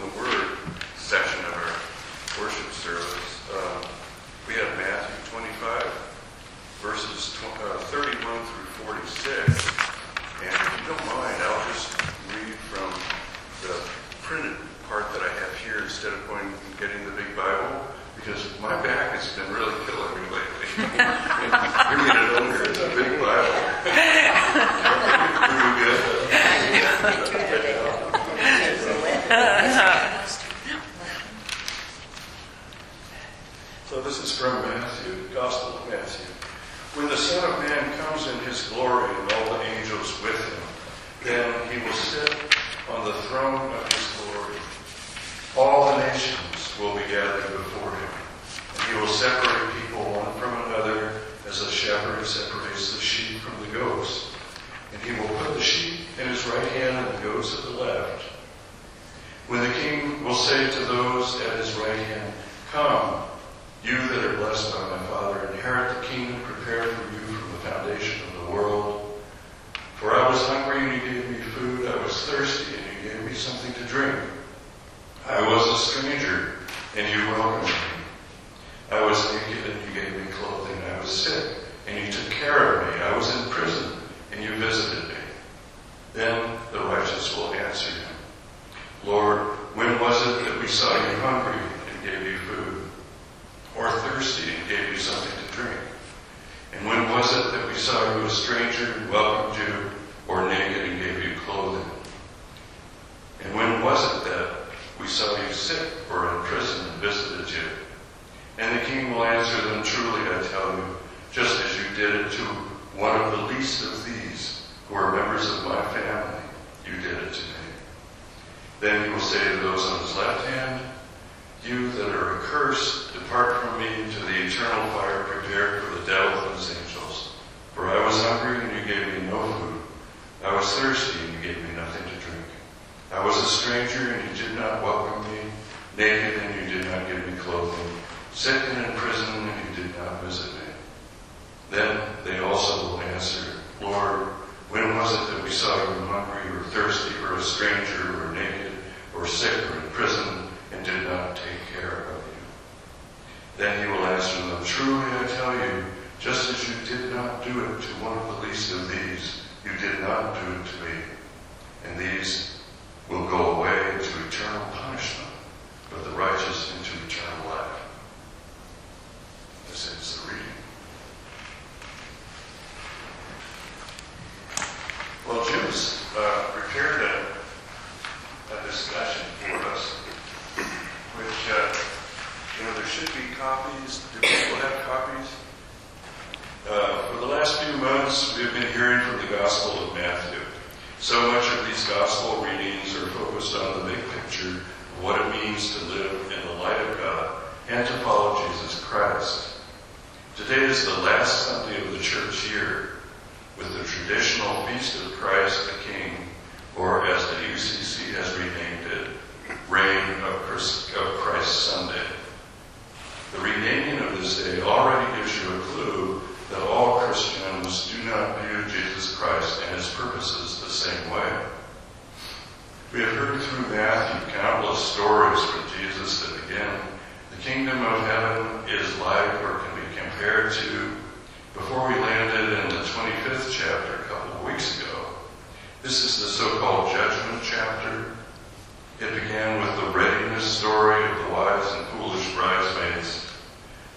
the Word Jim's uh, prepared a, a discussion for us, which, uh, you know, there should be copies. Do people have copies? Uh, for the last few months, we've been hearing from the Gospel of Matthew. So much of these Gospel readings are focused on the big picture of what it means to live in the light of God and to follow Jesus Christ. Today is the last Sunday of the church year with the traditional Feast of Christ the King, or as the UCC has renamed it, Reign of Christ, Sunday. The renaming of this day already gives you a clue that all Christians do not view Jesus Christ and his purposes the same way. We have heard through Matthew countless stories from Jesus that begin, the kingdom of heaven is like or can be compared to before we landed in the 25th chapter a couple of weeks ago. This is the so-called judgment chapter. It began with the readiness story of the wise and foolish bridesmaids.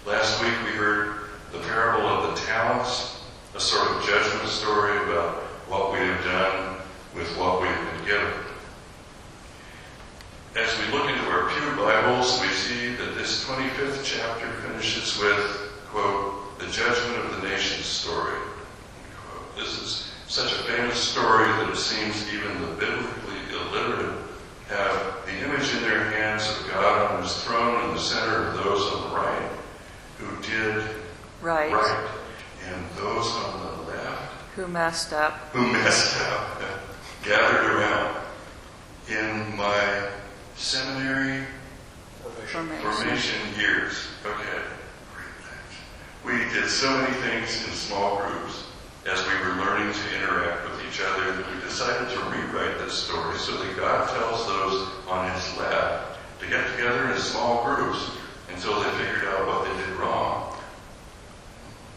Last week we heard the parable of the talents, a sort of judgment story about what we have done with what we have been given. As we look into our Pew Bibles, we see that this 25th chapter finishes with, quote, the judgment of the nations story. This is such a famous story that it seems even the biblically illiterate have the image in their hands of God on his throne in the center of those on the right who did Right. right and those on the left Who messed up? who messed up gathered around in my seminary Formation. formation years. Okay. We did so many things in small groups as we were learning to interact with each other that we decided to rewrite this story so that God tells those on his left to get together in small groups until they figured out what they did wrong.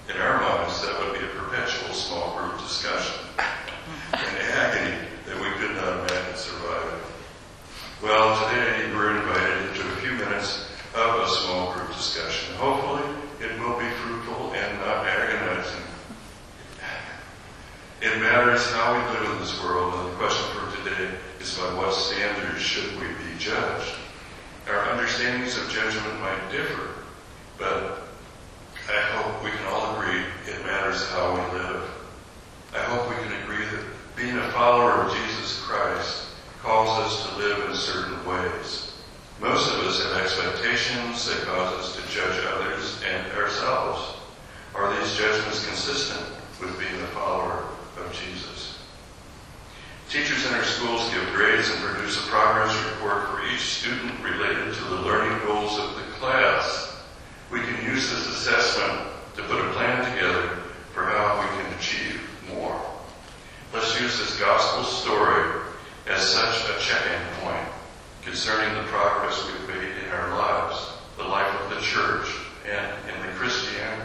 In our minds, that would be a perpetual small group discussion, an agony that we could not imagine surviving. Well, today we're invited into a few minutes of a small group discussion. Hopefully, it will be fruitful and not agonizing. It matters how we live in this world, and the question for today is by what standards should we be judged? Our understandings of judgment might differ, but I hope we can all agree it matters how we live. I hope we can agree that being a follower of Jesus Christ calls us to live in certain ways. Most of us have expectations that cause us to judge others and ourselves. Are these judgments consistent with being a follower of Jesus? Teachers in our schools give grades and produce a progress report for each student related to the learning goals of the class. We can use this assessment to put a plan together for how we can achieve more. Let's use this gospel story as such a check-in point concerning the progress we've made in our lives, the life of the church, and in the Christianity.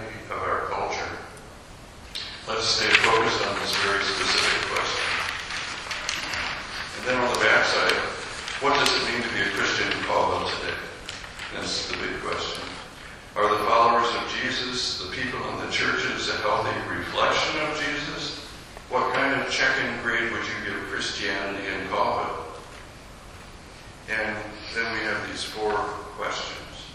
Let's stay focused on this very specific question. And then on the backside, what does it mean to be a Christian in Colville today? That's the big question. Are the followers of Jesus, the people in the churches, a healthy reflection of Jesus? What kind of check-in grade would you give Christianity in Colville? And then we have these four questions.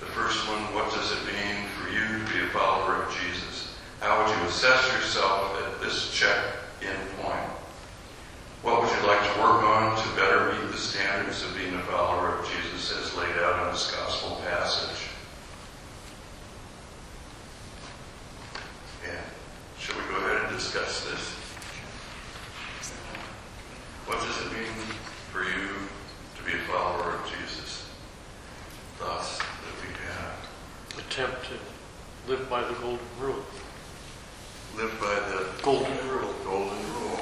The first one, what does it mean for you to be a follower of Jesus? How would you assess yourself at this check-in point? What would you like to work on to better meet the standards of being a follower of Jesus as laid out in this gospel passage? And shall we go ahead and discuss this? What does it mean for you to be a follower of Jesus? Thoughts that we have. attempt to live by the golden rule. Live by the Golden rule. golden rule.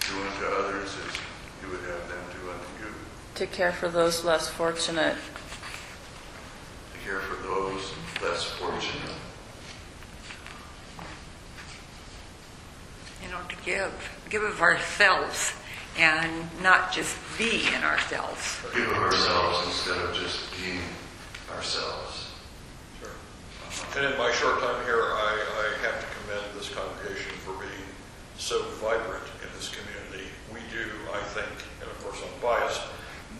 Do unto others as you would have them do unto you. To care for those less fortunate. To care for those less fortunate. you know, to give, give of ourselves and not just be in ourselves. Give of ourselves instead of just being ourselves. Sure. And in my short time here, I, I have to commend this congregation for being so vibrant in this community. We do, I think, and of course I'm biased,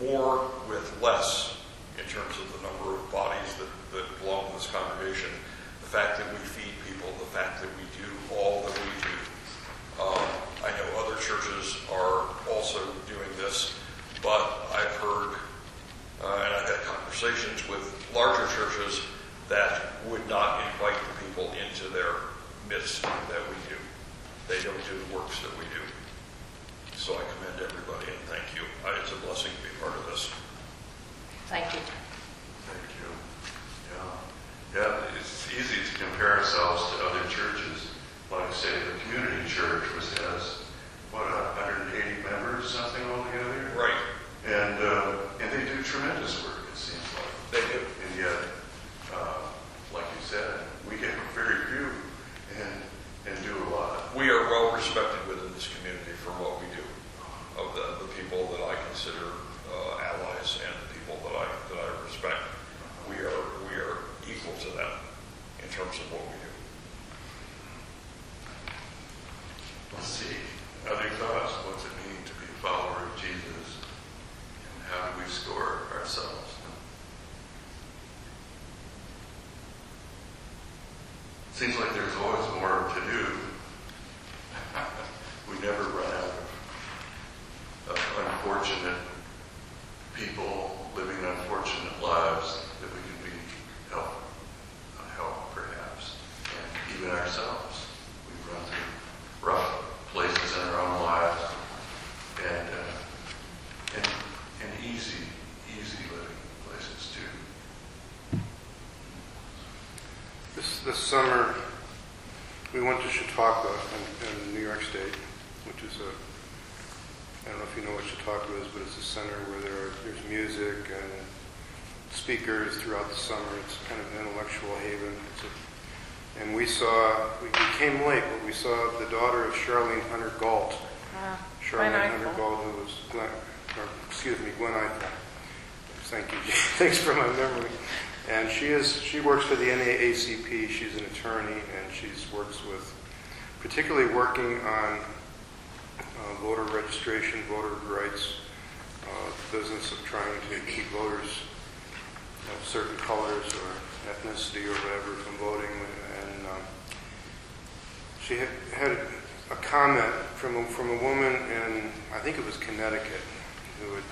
more with less in terms of the number of bodies that, that belong to this congregation. The fact that we feed people, the fact that we do all that we do. Um, I know other churches are also doing this, but I've heard uh, and I've had conversations with larger churches that would not invite the people into their midst that we do. They don't do the works that we do. So I commend everybody and thank you. Uh, It's a blessing to be part of this. Thank you. Thank you. Yeah. Yeah, it's easy to compare ourselves to other churches. Like, say, the community church, which has, what, 180 members, something altogether? Right. And, uh, and they do tremendous work, it seems like. They do. And yet, uh, like you said, we get very few and, and do a lot. We are well respected within this community for what we do. Of the, the people that I consider uh, allies and the people that I, that I respect, we are, we are equal to them in terms of what we do. Let's see. Other thoughts? What's it mean to be a follower of Jesus? And how do we score ourselves? Seems like there's always more to do. we never run out of, of unfortunate people living unfortunate lives that we can be help, help perhaps, and even ourselves. We run through rough places in our own lives, and uh, and and easy, easy living places too. This, this summer, we went to Chautauqua in, in New York State, which is a I don't know if you know what Chautauqua is, but it's a center where there are, there's music and speakers throughout the summer. It's kind of an intellectual haven. It's a, and we saw, we we came late, but we saw the daughter of Charlayne Hunter-Gault. Ah, Charlayne Hunter-Gault, who was Glenn, or, excuse me, Gwen Ifill. Thank you. Thanks for my memory. And she is, she works for the NAACP. She's an attorney, and she's works with, particularly working on uh, voter registration, voter rights, uh, the business of trying to keep voters of certain colors or ethnicity or whatever from voting. And um, she had, had a comment from a, from a woman in, I think it was Connecticut, who had,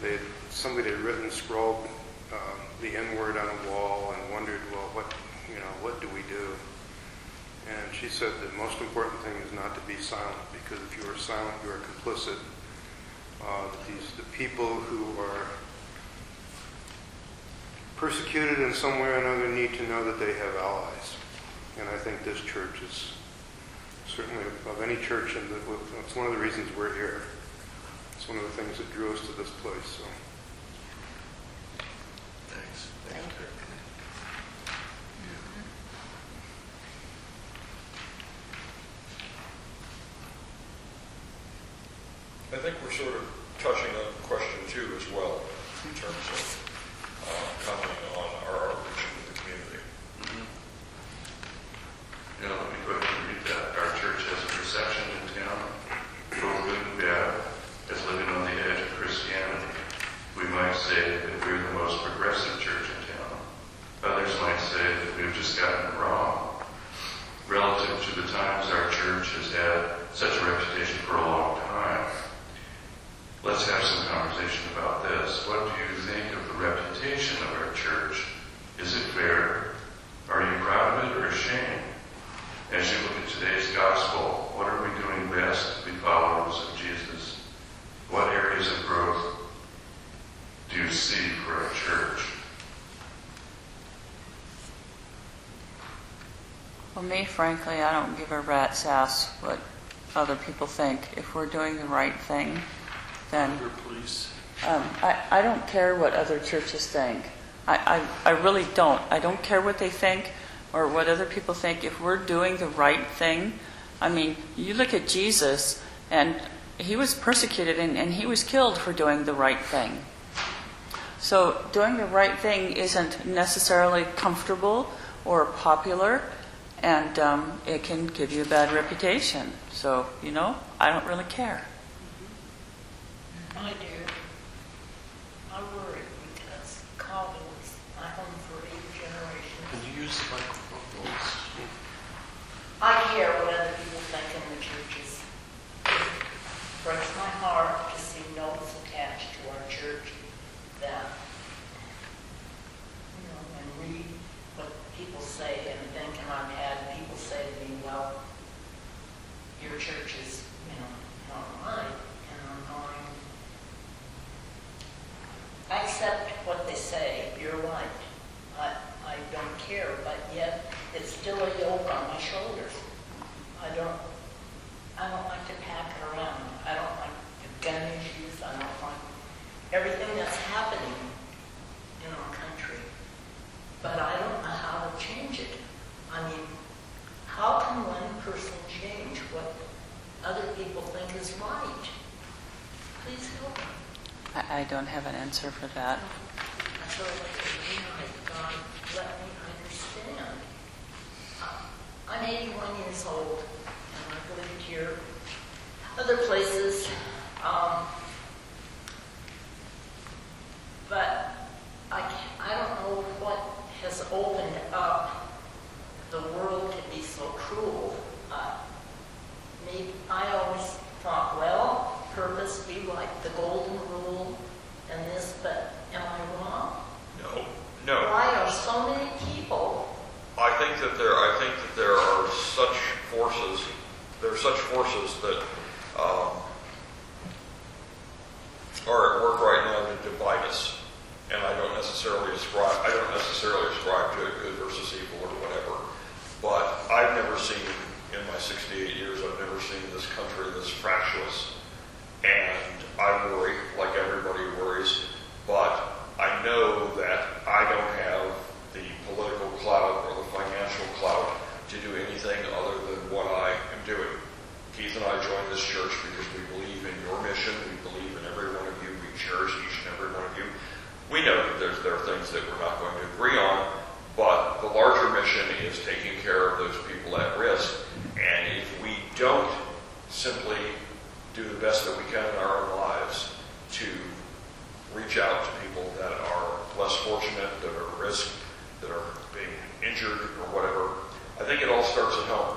they had, somebody had written, scrawled uh, the N word on a wall and wondered, well, what, you know, what do we do? And she said the most important thing is not to be silent, because if you are silent, you are complicit. Uh, these the people who are persecuted in some way or another need to know that they have allies. And I think this church is certainly of any church, and it's one of the reasons we're here. It's one of the things that drew us to this place. So. I think we're sort of touching on question two as well, in terms of uh, commenting on our outreach to the community. Yeah, let me go ahead and read that. Our church has a perception in town, both good and bad, as living on the edge of Christianity. We might say that we're the most progressive church in town. Others might say that we've just gotten it wrong. Relative to the times our church has had such a reputation for a long time. Let's have some conversation about this. What do you think of the reputation of our church? Is it fair? Are you proud of it or ashamed? As you look at today's gospel, what are we doing best to be followers of Jesus? What areas of growth do you see for our church? Well, me, frankly, I don't give a rat's ass what other people think. If we're doing the right thing, then um, I, I don't care what other churches think. I, I, I really don't. I don't care what they think or what other people think. If we're doing the right thing, I mean, you look at Jesus, and he was persecuted and, and he was killed for doing the right thing. So, doing the right thing isn't necessarily comfortable or popular, and um, it can give you a bad reputation. So, you know, I don't really care. I do. I worry because Colville was my home for eight generations. Can you use the microphone. I care what other people think in the churches. It breaks my heart to see notes attached to our church that, you know, and read what people say and think, and I've had people say to me, well, your church is, you know, not right, and I'm going, I accept what they say, you're right. I, I don't care, but yet it's still a yoke on my shoulders. I don't, I don't like to pack it around. I don't like the gun issues, I don't like everything that's happening in our country. But I don't know how to change it. I mean, how can one person change what other people think is right? Please help me. I, don't have an answer for that. So, let me understand. I'm 81 years old, and I've lived here, other places, um, but I, ca- I don't know what has opened up the world to be so cruel. Uh, me, I always thought, well, purpose be like the golden rule and this, but am I wrong? No, no. Why are so many people, I think that there, I think that there are such forces, there are such forces that um, are at work right now to divide us. And I don't necessarily ascribe, I don't necessarily ascribe to it good versus evil or whatever. But I've never seen, in my 68 years, I've never seen this country this fractious and I worry, like everybody worries, but I know that I don't have the political clout or the financial clout to do anything other than what I am doing. Keith and I joined this church because we believe in your mission. We believe in every one of you. We cherish each and every one of you. We know that there's, there are things that we're not going to agree on, but the larger mission is taking care of those people at risk. And if we don't simply do the best that we can in our own lives to reach out to people that are less fortunate, that are at risk, that are being injured or whatever, I think it all starts at home.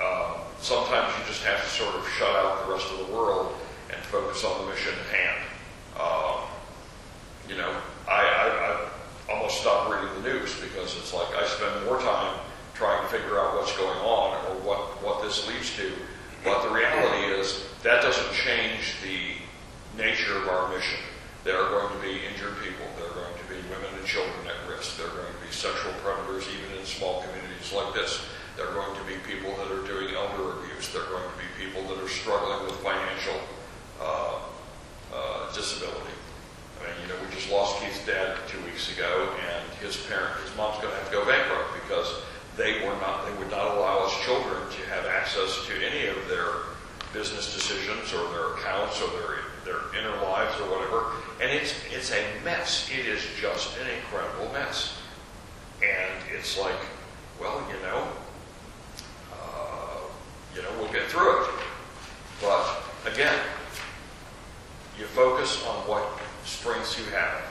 Uh, sometimes you just have to sort of shut out the rest of the world and focus on the mission at hand. Um, you know, I, I, I almost stopped reading the news because it's like I spend more time trying to figure out what's going on or what, what this leads to. But the reality is that doesn't change the nature of our mission. There are going to be injured people. There are going to be women and children at risk. There are going to be sexual predators even in small communities like this. There are going to be people that are doing elder abuse. There are going to be people that are struggling with financial uh, uh, disability. I mean, you know, we just lost Keith's dad two weeks ago, and his parent, his mom's going to have to go bankrupt because they were not, they would not allow his children to have access to any of their business decisions or their accounts or their their inner lives or whatever. And it's it's a mess. It is just an incredible mess. And it's like, well, you know, uh, you know, we'll get through it. But again, you focus on what strengths you have.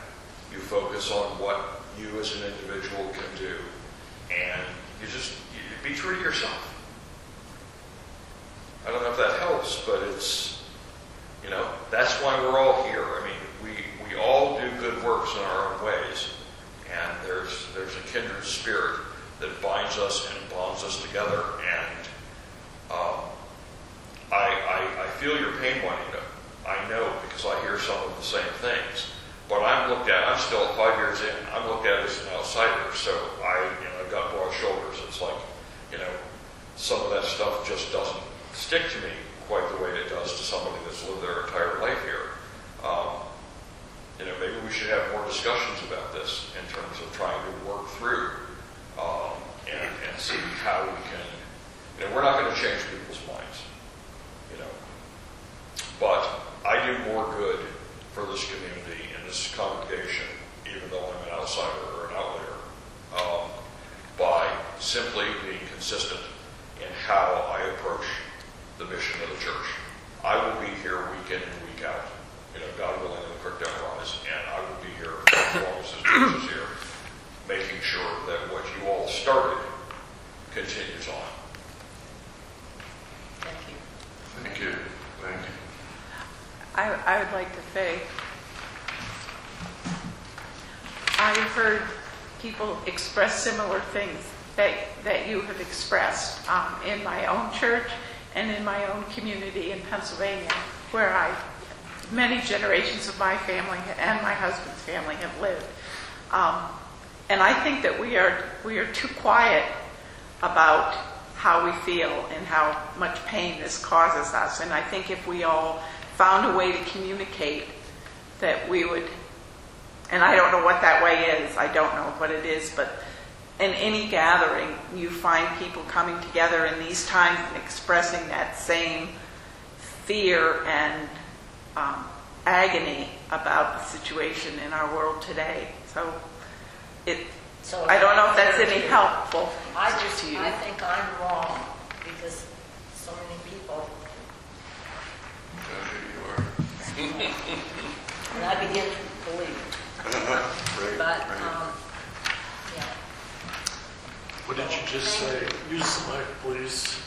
You focus on what you as an individual can do. And you just you be true to yourself. I don't know if that helps, but it's, you know, that's why we're all here. I mean, we, we all do good works in our own ways. And there's, there's a kindred spirit that binds us and bonds us together. And um, I, I, I feel your pain, Juanita. I know because I hear some of the same things. But I'm looked at, I'm still five years in, I'm looked at as an outsider. So I, you know, I've got broad shoulders. It's like, you know, some of that stuff just doesn't stick to me quite the way it does to somebody that's lived their entire life here. Um, you know, maybe we should have more discussions about this in terms of trying to work through um, and, and see how we can. You know, we're not going to change people's minds. You know, but I do more good for this community and this congregation, even though I'm an outsider or an outlier, um, by simply being consistent in how I approach the mission of the church. I will be here week in and week out. You know, God willing, the creek don't rise, and I will be here as long as this church is here, making sure that what you all started continues on. Thank you. Thank you. Thank you. I, I would like to say, I've heard people express similar things that, that you have expressed um, in my own church and in my own community in Pennsylvania, where I, many generations of my family and my husband's family have lived. Um, and I think that we are, we are too quiet about how we feel and how much pain this causes us. And I think if we all found a way to communicate that we would, and I don't know what that way is, I don't know what it is, but in any gathering, you find people coming together in these times and expressing that same fear and um, agony about the situation in our world today. So it, So I don't know if that's I- any helpful I just, to you. I think I'm wrong because so many people, There you are. and I begin to believe. But, um, yeah. What did you just say? Use the mic, please.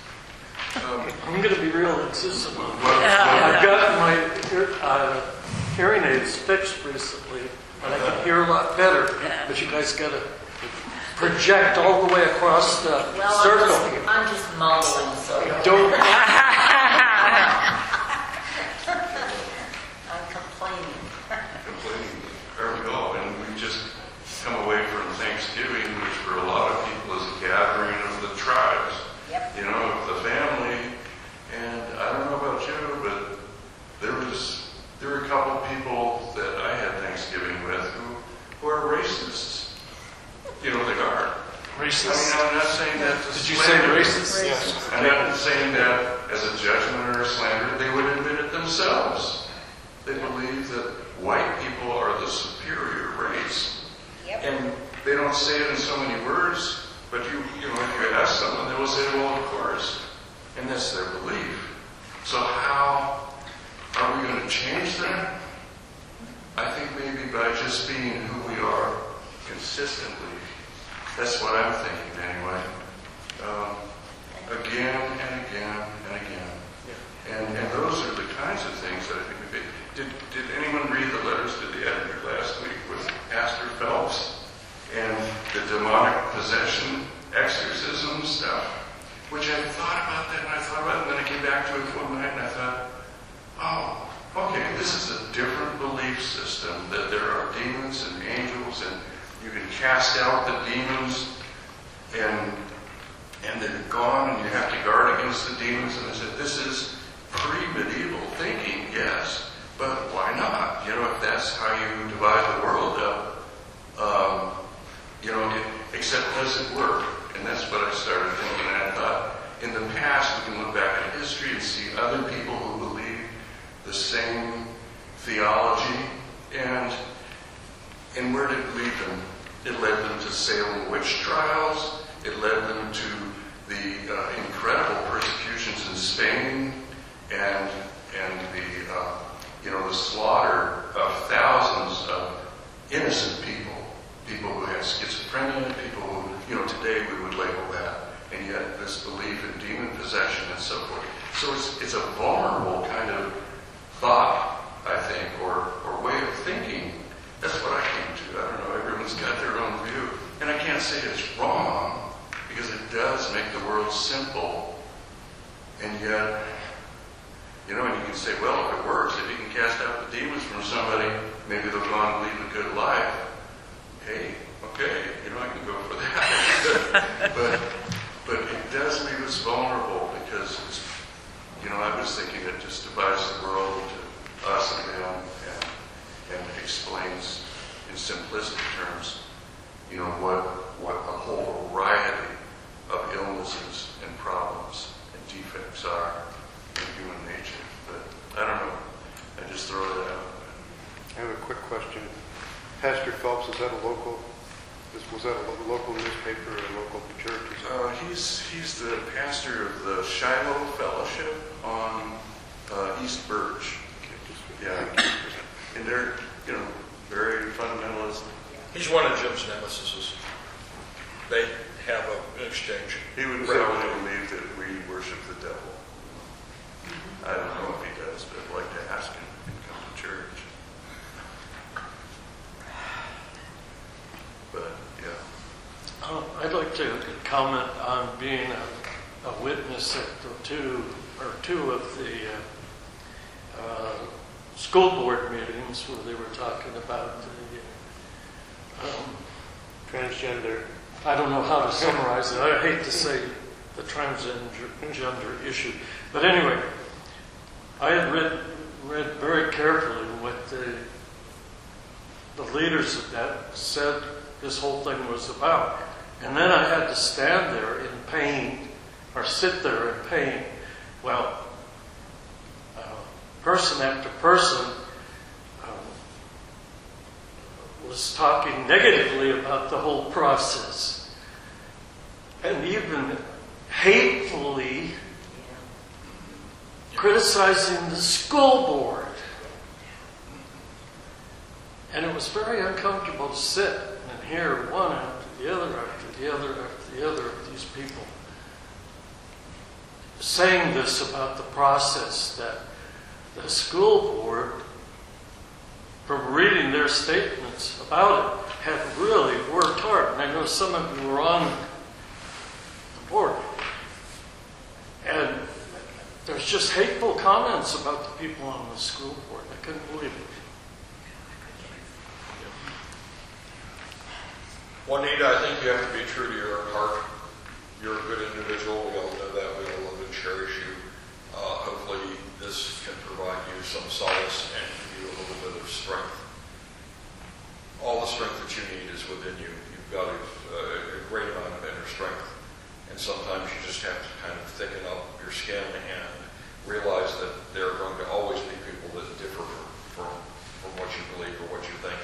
Um, I'm going to be real insistent on what- that. I've gotten my ear- uh, hearing aids fixed recently, and I can hear a lot better. But you guys got to project all the way across the Well, I'm circle. just, I'm just mumbling, so Don't. I'm complaining. complaining, aren't we all? And we just come away from Thanksgiving, which for a lot of people is a gathering of the tribes. Yep. You know, of the family. And I don't know about you, but there was there Racist. I mean, I'm not saying that to Did you say slander. racist? Yes. I'm not saying that as a judgment or a slander. They would admit it themselves. They believe that white people are the superior race. Yep. And they don't say it in so many words, but you, you know, if you ask someone, they will say, well, of course. And that's their belief. So how are we going to change that? I think maybe by just being who we are consistently. That's what I'm thinking anyway. Um, again and again and again. And, and those are the kinds of things that I think would be. Did, did anyone read the letters to the editor last week with Pastor Phelps and the demonic possession exorcism stuff? Which I thought about that and I thought about it and then I came back to it one night and I thought, oh, okay, this is a different belief system that there are demons and angels and you can cast out the demons and and they're gone and you have to guard against the demons. And I said, this is pre-medieval thinking, yes, but why not? You know, if that's how you divide the world up, um, you know, it, except does it work? And that's what I started thinking. And I thought, in the past, we can look back at history and see other people who believe the same theology, and and where did it lead them? It led them to Salem witch trials. It led them to the uh, incredible persecutions in Spain and and the uh, you know the slaughter of thousands of innocent people, people who had schizophrenia, people who you know today we would label that, and yet this belief in demon possession and so forth. So it's it's a vulnerable kind of thought, I think, or or way of thinking. That's what I came to. I don't know. Everyone's got their own view, and I can't say it's wrong because it does make the world simple, and yet, you know, and you can say, well, if it works, if you can cast out the demons from somebody, maybe they'll go on and lead a good life. Hey, okay, you know, I can go for that. but, but it does leave us vulnerable because, it's, you know, I was thinking it just divides the world into us and them and, and explains in simplistic terms, you know, what, what a whole variety of illnesses and problems and defects are in human nature. But I don't know. I just throw that out. I have a quick question. Is that a local, is- was that a lo- local newspaper or a local church? Uh, he's he's the pastor of the Shiloh Fellowship on uh, East Birch. Okay, Yeah. And they're, you know, very fundamentalist. He's one of Jim's nemesis. They have a- an exchange. He would probably believe that we worship the devil. I don't know if he does, but I'd like to ask him if he come to church. But, yeah. Uh, I'd like to comment on being a, a witness at the two, or two of the uh, uh, school board meetings where they were talking about the, um, Transgender, I don't know how to summarize it. I hate to say the transgender issue. But anyway, I had read, read very carefully what the, the leaders of that said this whole thing was about. And then I had to stand there in pain, or sit there in pain, Well, uh, person after person um, was talking negatively about the whole process. And even hatefully criticizing the school board. And it was very uncomfortable to sit and hear one after the other, after the other, after the other of these people saying this about the process that the school board, from reading their statements about it, had really worked hard. And I know some of you were on board. And there's just hateful comments about the people on the school board. I couldn't believe it. Juanita, I think you have to be true to your heart. You're a good individual. We all know that. We all love and cherish you. Uh, hopefully, this can provide you some solace and give you a little bit of strength. All the strength that you need is within you. You've got a, a great amount of inner strength. And sometimes you just have to kind of thicken up your skin and realize that there are going to always be people that differ from, from, from what you believe or what you think.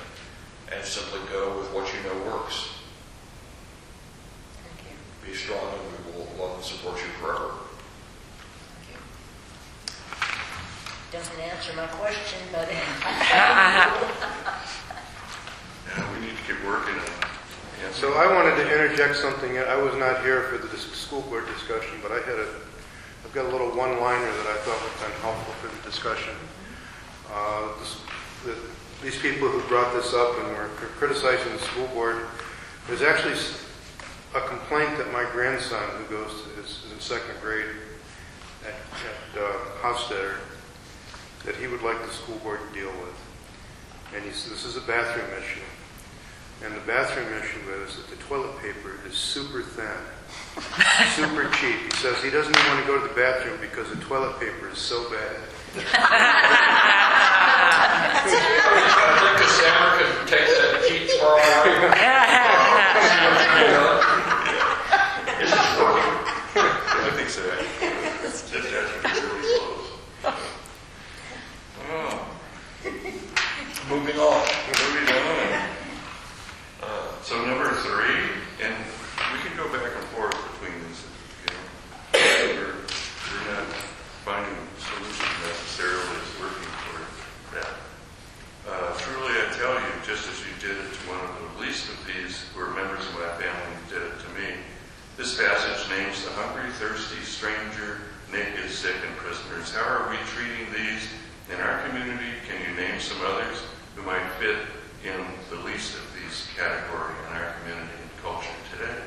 And simply go with what you know works. Thank you. Be strong and we will love and support you forever. Thank you. Doesn't answer my question, but Yeah, uh-huh. we need to keep working on it. So I wanted to interject something. I was not here for the school board discussion, but I had a, I've got a little one-liner that I thought would have been helpful for the discussion. Uh, this- the- These people who brought this up and were criticizing the school board, there's actually a complaint that my grandson, who goes to, is is in second grade at at, uh, Hofstetter, that he would like the school board to deal with. And he this is a bathroom issue. And the bathroom issue is that the toilet paper is super thin, super cheap. He says he doesn't even want to go to the bathroom because the toilet paper is so bad. I think Cassandra can take that and keep tomorrow morning. I think so. Just as you really close. Oh, Moving on. moving on. Three, and we can go back and forth between these, you know. We're, we're not finding solutions necessarily as working toward that. Uh, Truly, I tell you, just as you did it to one of the least of these, who are members of my family, you did it to me. This passage names the hungry, thirsty, stranger, naked, sick, and prisoners. How are we treating these in our community? Can you name some others who might fit in the least of these category in our community and culture today?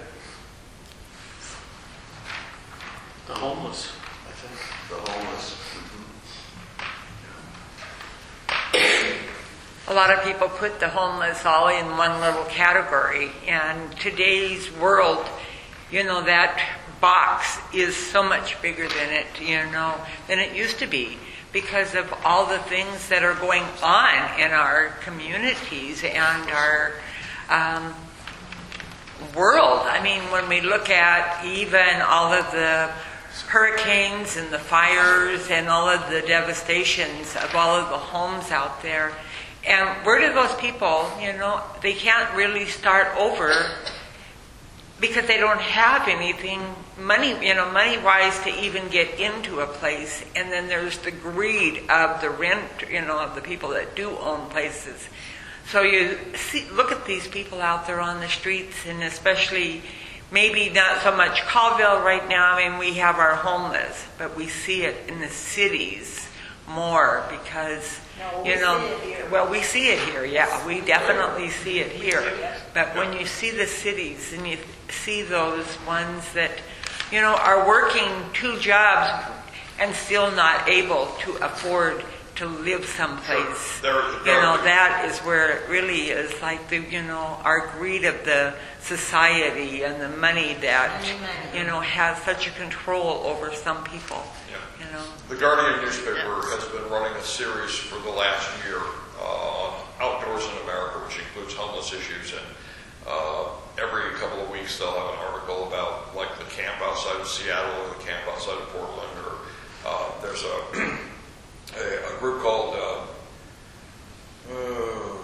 The homeless, I think. The homeless. A lot of people put the homeless all in one little category, and today's world, you know, that box is so much bigger than it, you know, than it used to be because of all the things that are going on in our communities and our um, world. I mean, when we look at even all of the hurricanes and the fires and all of the devastations of all of the homes out there, and where do those people, you know, they can't really start over because they don't have anything money, you know, money wise to even get into a place. And then there's the greed of the rent, you know, of the people that do own places. So you see, look at these people out there on the streets, and especially maybe not so much Colville right now. I mean, we have our homeless, but we see it in the cities more because No, you know. see it here. Well, we see it here. Yeah, we definitely see it here. But when you see the cities and you see those ones that you know are working two jobs and still not able to afford to live someplace. There- You there- know, that is where it really is like the, you know, our greed of the society and the money that, Money, money. you know, has such a control over some people, Yeah. you know. The Guardian newspaper has been running a series for the last year uh, on outdoors in America, which includes homeless issues. And uh, every couple of weeks they'll have an article about like the camp outside of Seattle or the camp outside of Portland. Or uh, there's a, a, a group called, uh, uh,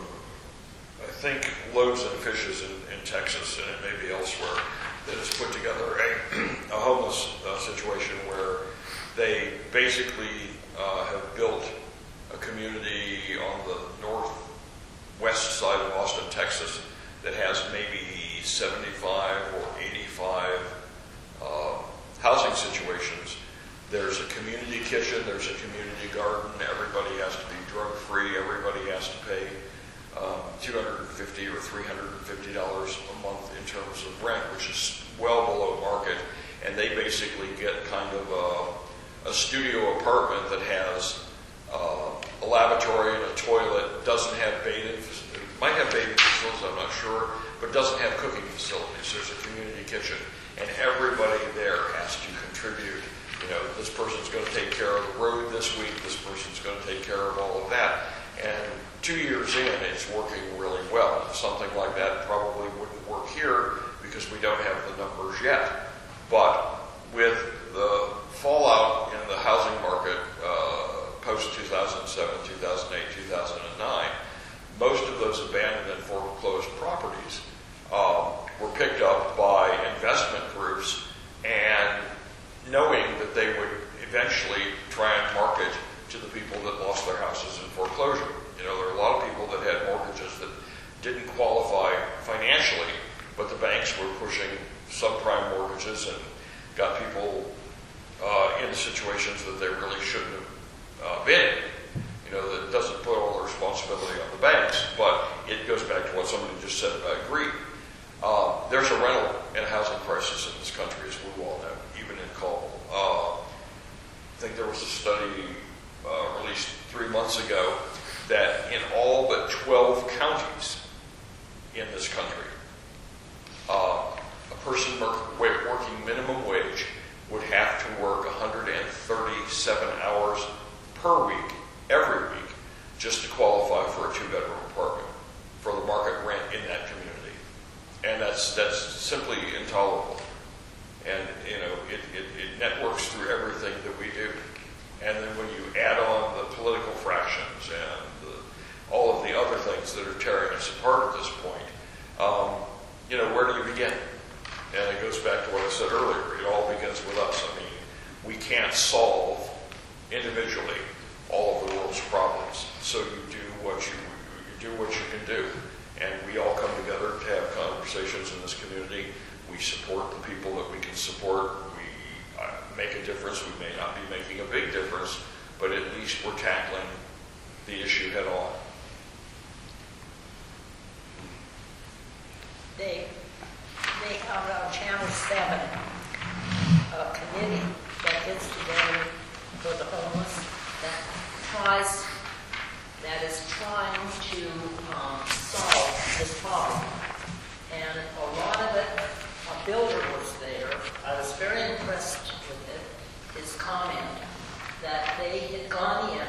I think, Loaves and Fishes in, in Texas, and it may be elsewhere, that has put together a, a homeless uh, situation where they basically uh, have built a community on the northwest side of Austin, Texas, that has maybe 75 or 85 uh, housing situations. There's a community kitchen, there's a community garden, everybody has to be drug-free, everybody has to pay um, 250 or 350 dollars a month in terms of rent, which is well below market. And they basically get kind of a, a studio apartment that has uh, a lavatory and a toilet, doesn't have bathing, might have bathing facilities, I'm not sure, but doesn't have cooking facilities. There's a community kitchen, and everybody there has to contribute. You know, this person's going to take care of the road this week, this person's going to take care of all of that. And two years in, it's working really well. Something like that probably wouldn't work here because we don't have the numbers yet. But with the fallout in the housing market uh, post 2007, 2008, 2009, most of those abandoned and foreclosed properties um, were picked up by investment groups and knowing that they would eventually try and market to the people that lost their houses in foreclosure. You know, there are a lot of people that had mortgages that didn't qualify financially, but the banks were pushing subprime mortgages and got people uh, in situations that they really shouldn't have uh, been. You know, that doesn't put all the responsibility on the banks, but it goes back to what somebody just said about greed. Uh, there's a rental and housing crisis in this country, as we all know, Colville. Uh, I think there was a study uh, released three months ago that in all but 12 counties in this country, uh, a person working minimum wage would have to work 137 hours per week, every week, just to qualify for a two-bedroom apartment for the market rent in that community. And that's, that's simply intolerable. And, you know, it, it, it networks through everything that we do. And then when you add on the political fractions and the, all of the other things that are tearing us apart at this point, um, you know, where do you begin? And it goes back to what I said earlier. It all begins with us. I mean, we can't solve individually all of the world's problems. So you do what you, you do what you can do. And we all come together to have conversations in this community. We support the people that we can support. We uh, make a difference. We may not be making a big difference, but at least we're tackling the issue head on. They, they have on Channel 7, a committee that gets together for the homeless that tries, that is trying to um, solve this problem. And a lot of it, a builder was there. I was very impressed with it, his comment that they had gone in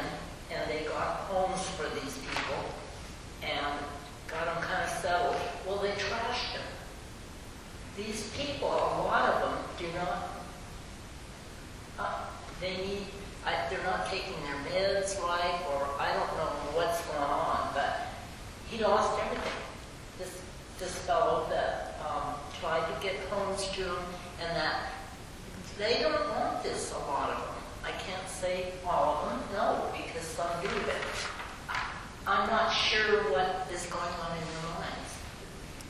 and they got homes for these people and got them kind of settled. Well, they trashed them. These people, a lot of them, do not, uh, they need, I, they're not taking their meds right, or I don't know what's going on, but he lost everything. This, this fellow that um, tried to get homes to him, and that they don't want this, a lot of them. I can't say all of them, no, because some do, but I'm not sure what is going on in.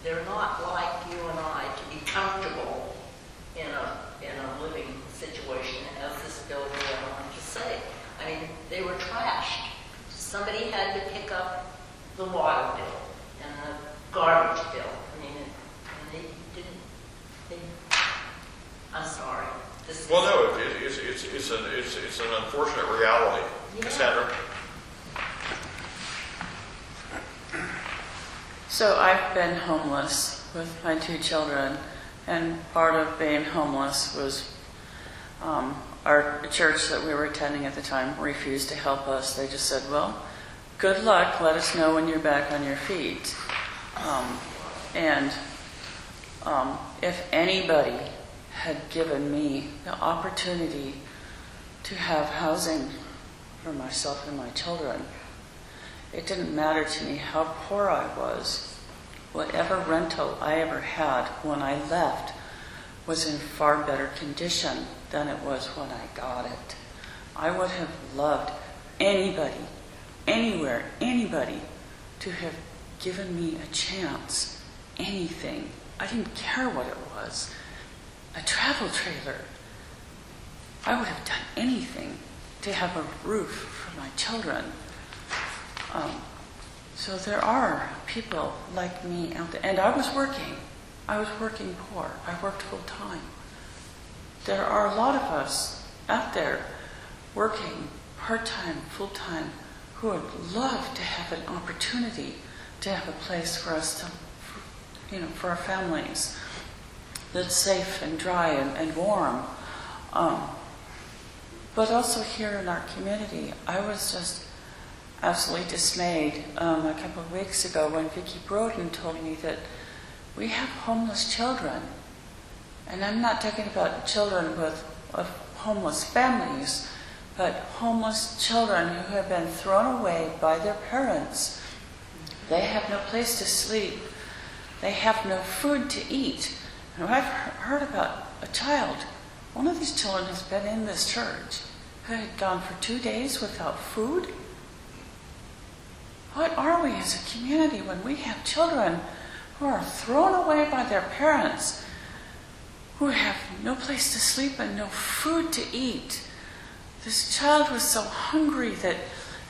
They're not like you and I to be comfortable in a, in a living situation, as this bill went on to say. I mean, they were trashed. Somebody had to pick up the water bill and the garbage bill. I mean, and they didn't, they, I'm sorry. This Well, no, it, it's, it's, it's, an, it's, it's an unfortunate reality. Yeah. Sandra? So I've been homeless with my two children, and part of being homeless was um, our church that we were attending at the time refused to help us. They just said, "Well, good luck. Let us know when you're back on your feet." Um, and um, if anybody had given me the opportunity to have housing for myself and my children, it didn't matter to me how poor I was. Whatever rental I ever had when I left was in far better condition than it was when I got it. I would have loved anybody, anywhere, anybody to have given me a chance, anything. I didn't care what it was. A travel trailer. I would have done anything to have a roof for my children. Um, so there are people like me out there, and I was working. I was working poor. I worked full time. There are a lot of us out there working part time, full time, who would love to have an opportunity to have a place for us to, you know, for our families that's safe and dry and, and warm. Um, but also here in our community, I was just absolutely dismayed um, a couple of weeks ago when Vicki Broden told me that we have homeless children. And I'm not talking about children with of homeless families, but homeless children who have been thrown away by their parents. They have no place to sleep. They have no food to eat. And I've heard about a child, one of these children has been in this church, who had gone for two days without food. What are we as a community when we have children who are thrown away by their parents, who have no place to sleep and no food to eat? This child was so hungry that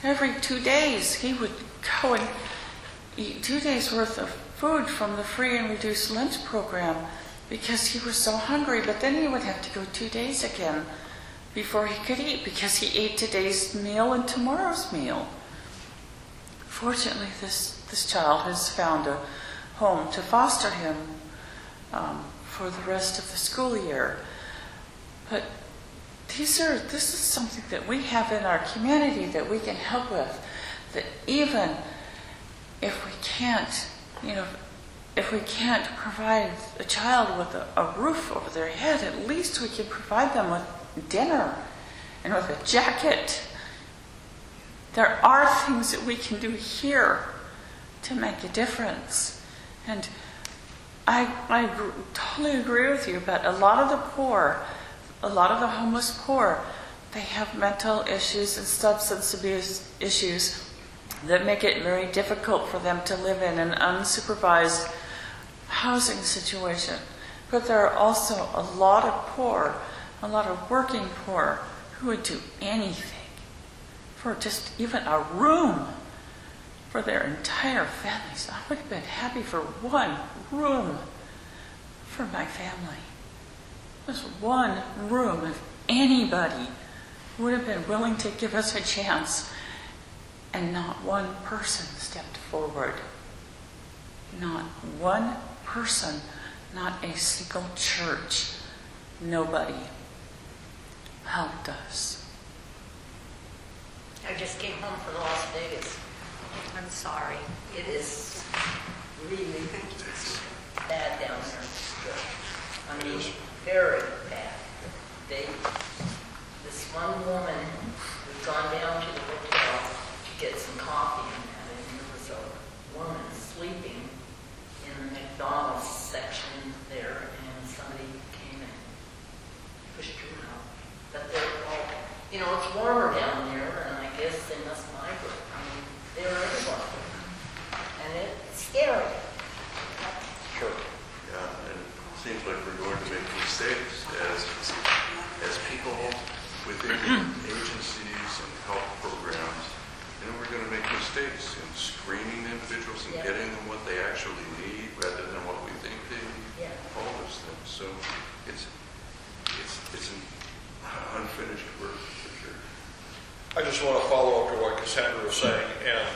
every two days he would go and eat two days worth of food from the free and reduced lunch program because he was so hungry, but then he would have to go two days again before he could eat because he ate today's meal and tomorrow's meal. Fortunately, this, this child has found a home to foster him um, for the rest of the school year. But these are, this is something that we have in our community that we can help with. That even if we can't, you know, if we can't provide a child with a, a roof over their head, at least we can provide them with dinner and with a jacket. There are things that we can do here to make a difference. And I, I totally agree with you, but a lot of the poor, a lot of the homeless poor, they have mental issues and substance abuse issues that make it very difficult for them to live in an unsupervised housing situation. But there are also a lot of poor, a lot of working poor, who would do anything for just even a room for their entire families. I would have been happy for one room for my family. Just one room if anybody would have been willing to give us a chance. And not one person stepped forward. Not one person, not a single church. Nobody helped us. I just came home from Las Vegas. I'm sorry. It is really bad down there. I mean, very bad. They, this one woman had gone down to the hotel to get some coffee and that, and there was a woman sleeping in the McDonald's section there, and somebody came and pushed her out. But they're all, you know, it's warmer down there, and I guess they must migrate. I mean, they're everywhere. And it's scary. Sure. Yeah, and it seems like we're going to make mistakes as, as people within agencies and health programs. You know, we're going to make mistakes in screening individuals and Yeah. getting them what they actually need rather than what we think they need. Yeah. All those things. So it's, it's, it's an unfinished work for sure. I just want to follow up to what Cassandra was saying, and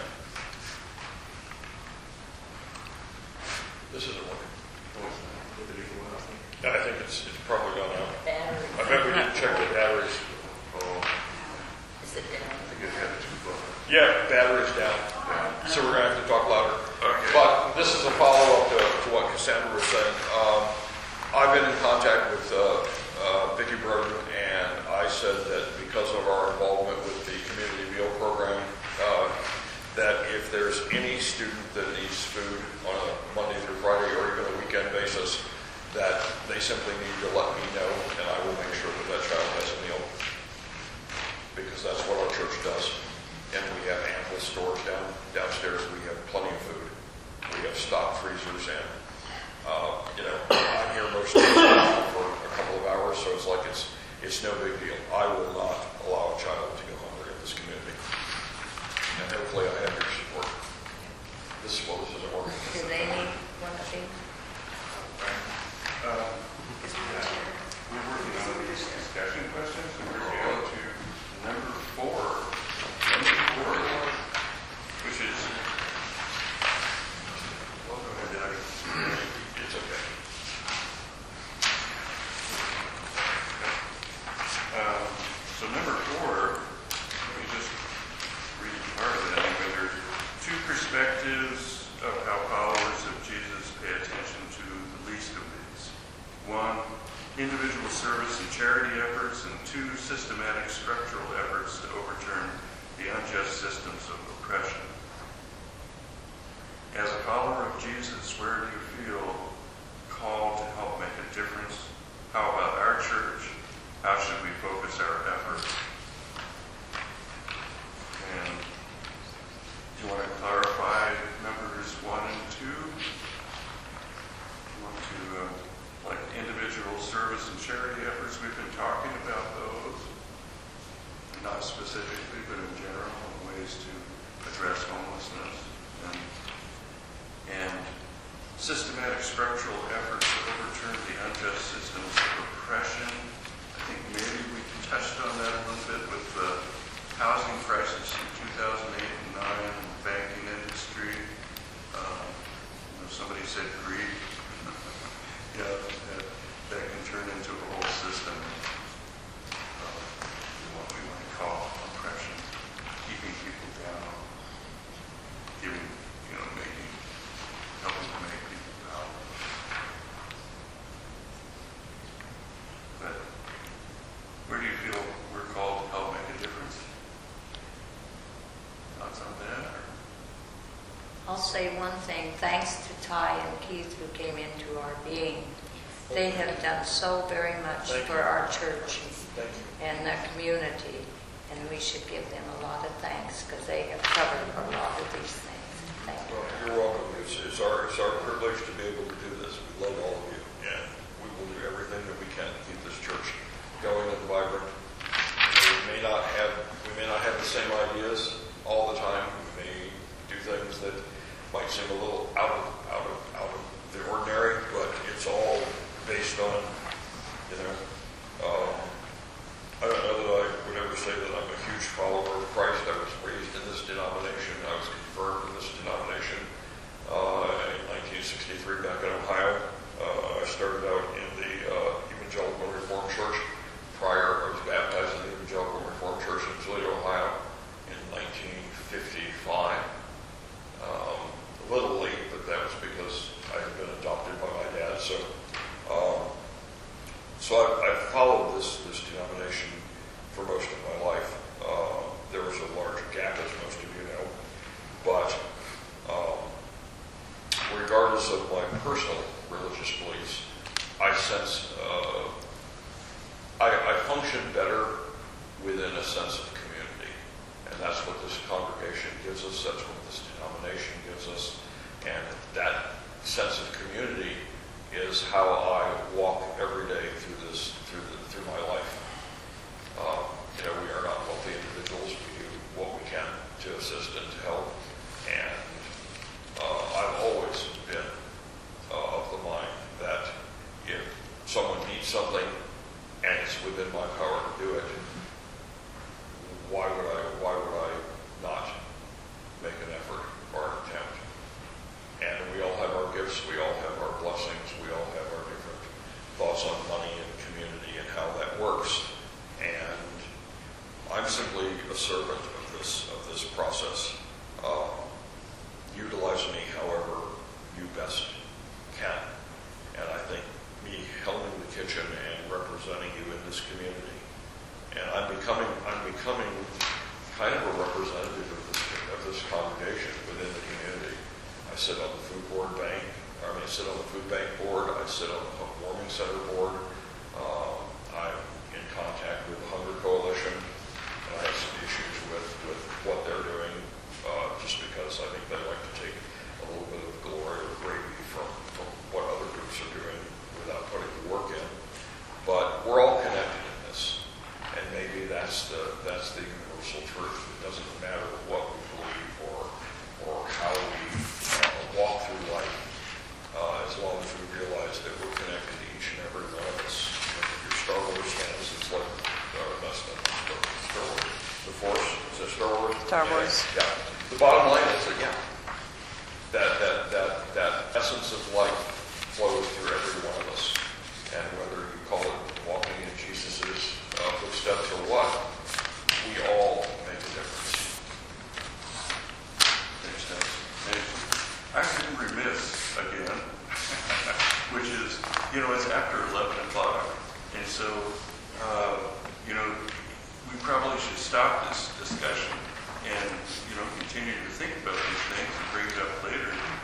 said greed, you know, that, that can turn into a whole system of uh, what we might call oppression, keeping people down, giving, you know, making, helping to make people powerless. But where do you feel we're called to help make a difference? Thoughts on that? Or? I'll say one thing. Thanks Ty and Keith who came into our being. They have done so very much Thank for you. our church and the community, and we should give them a lot of thanks because they have covered a lot of these things. Thank you. Well, you're welcome. It's, it's, our, it's our privilege to be able to do this. We love all of you. representing you in this community. And I'm becoming, I'm becoming kind of a representative of this, of this congregation within the community. I sit on the food board bank, I mean, I sit on the food bank board, I sit on the warming center board, um, I'm in contact with the Hunger Coalition, and I have some issues with, with what they're doing Star Wars. Yeah. The bottom line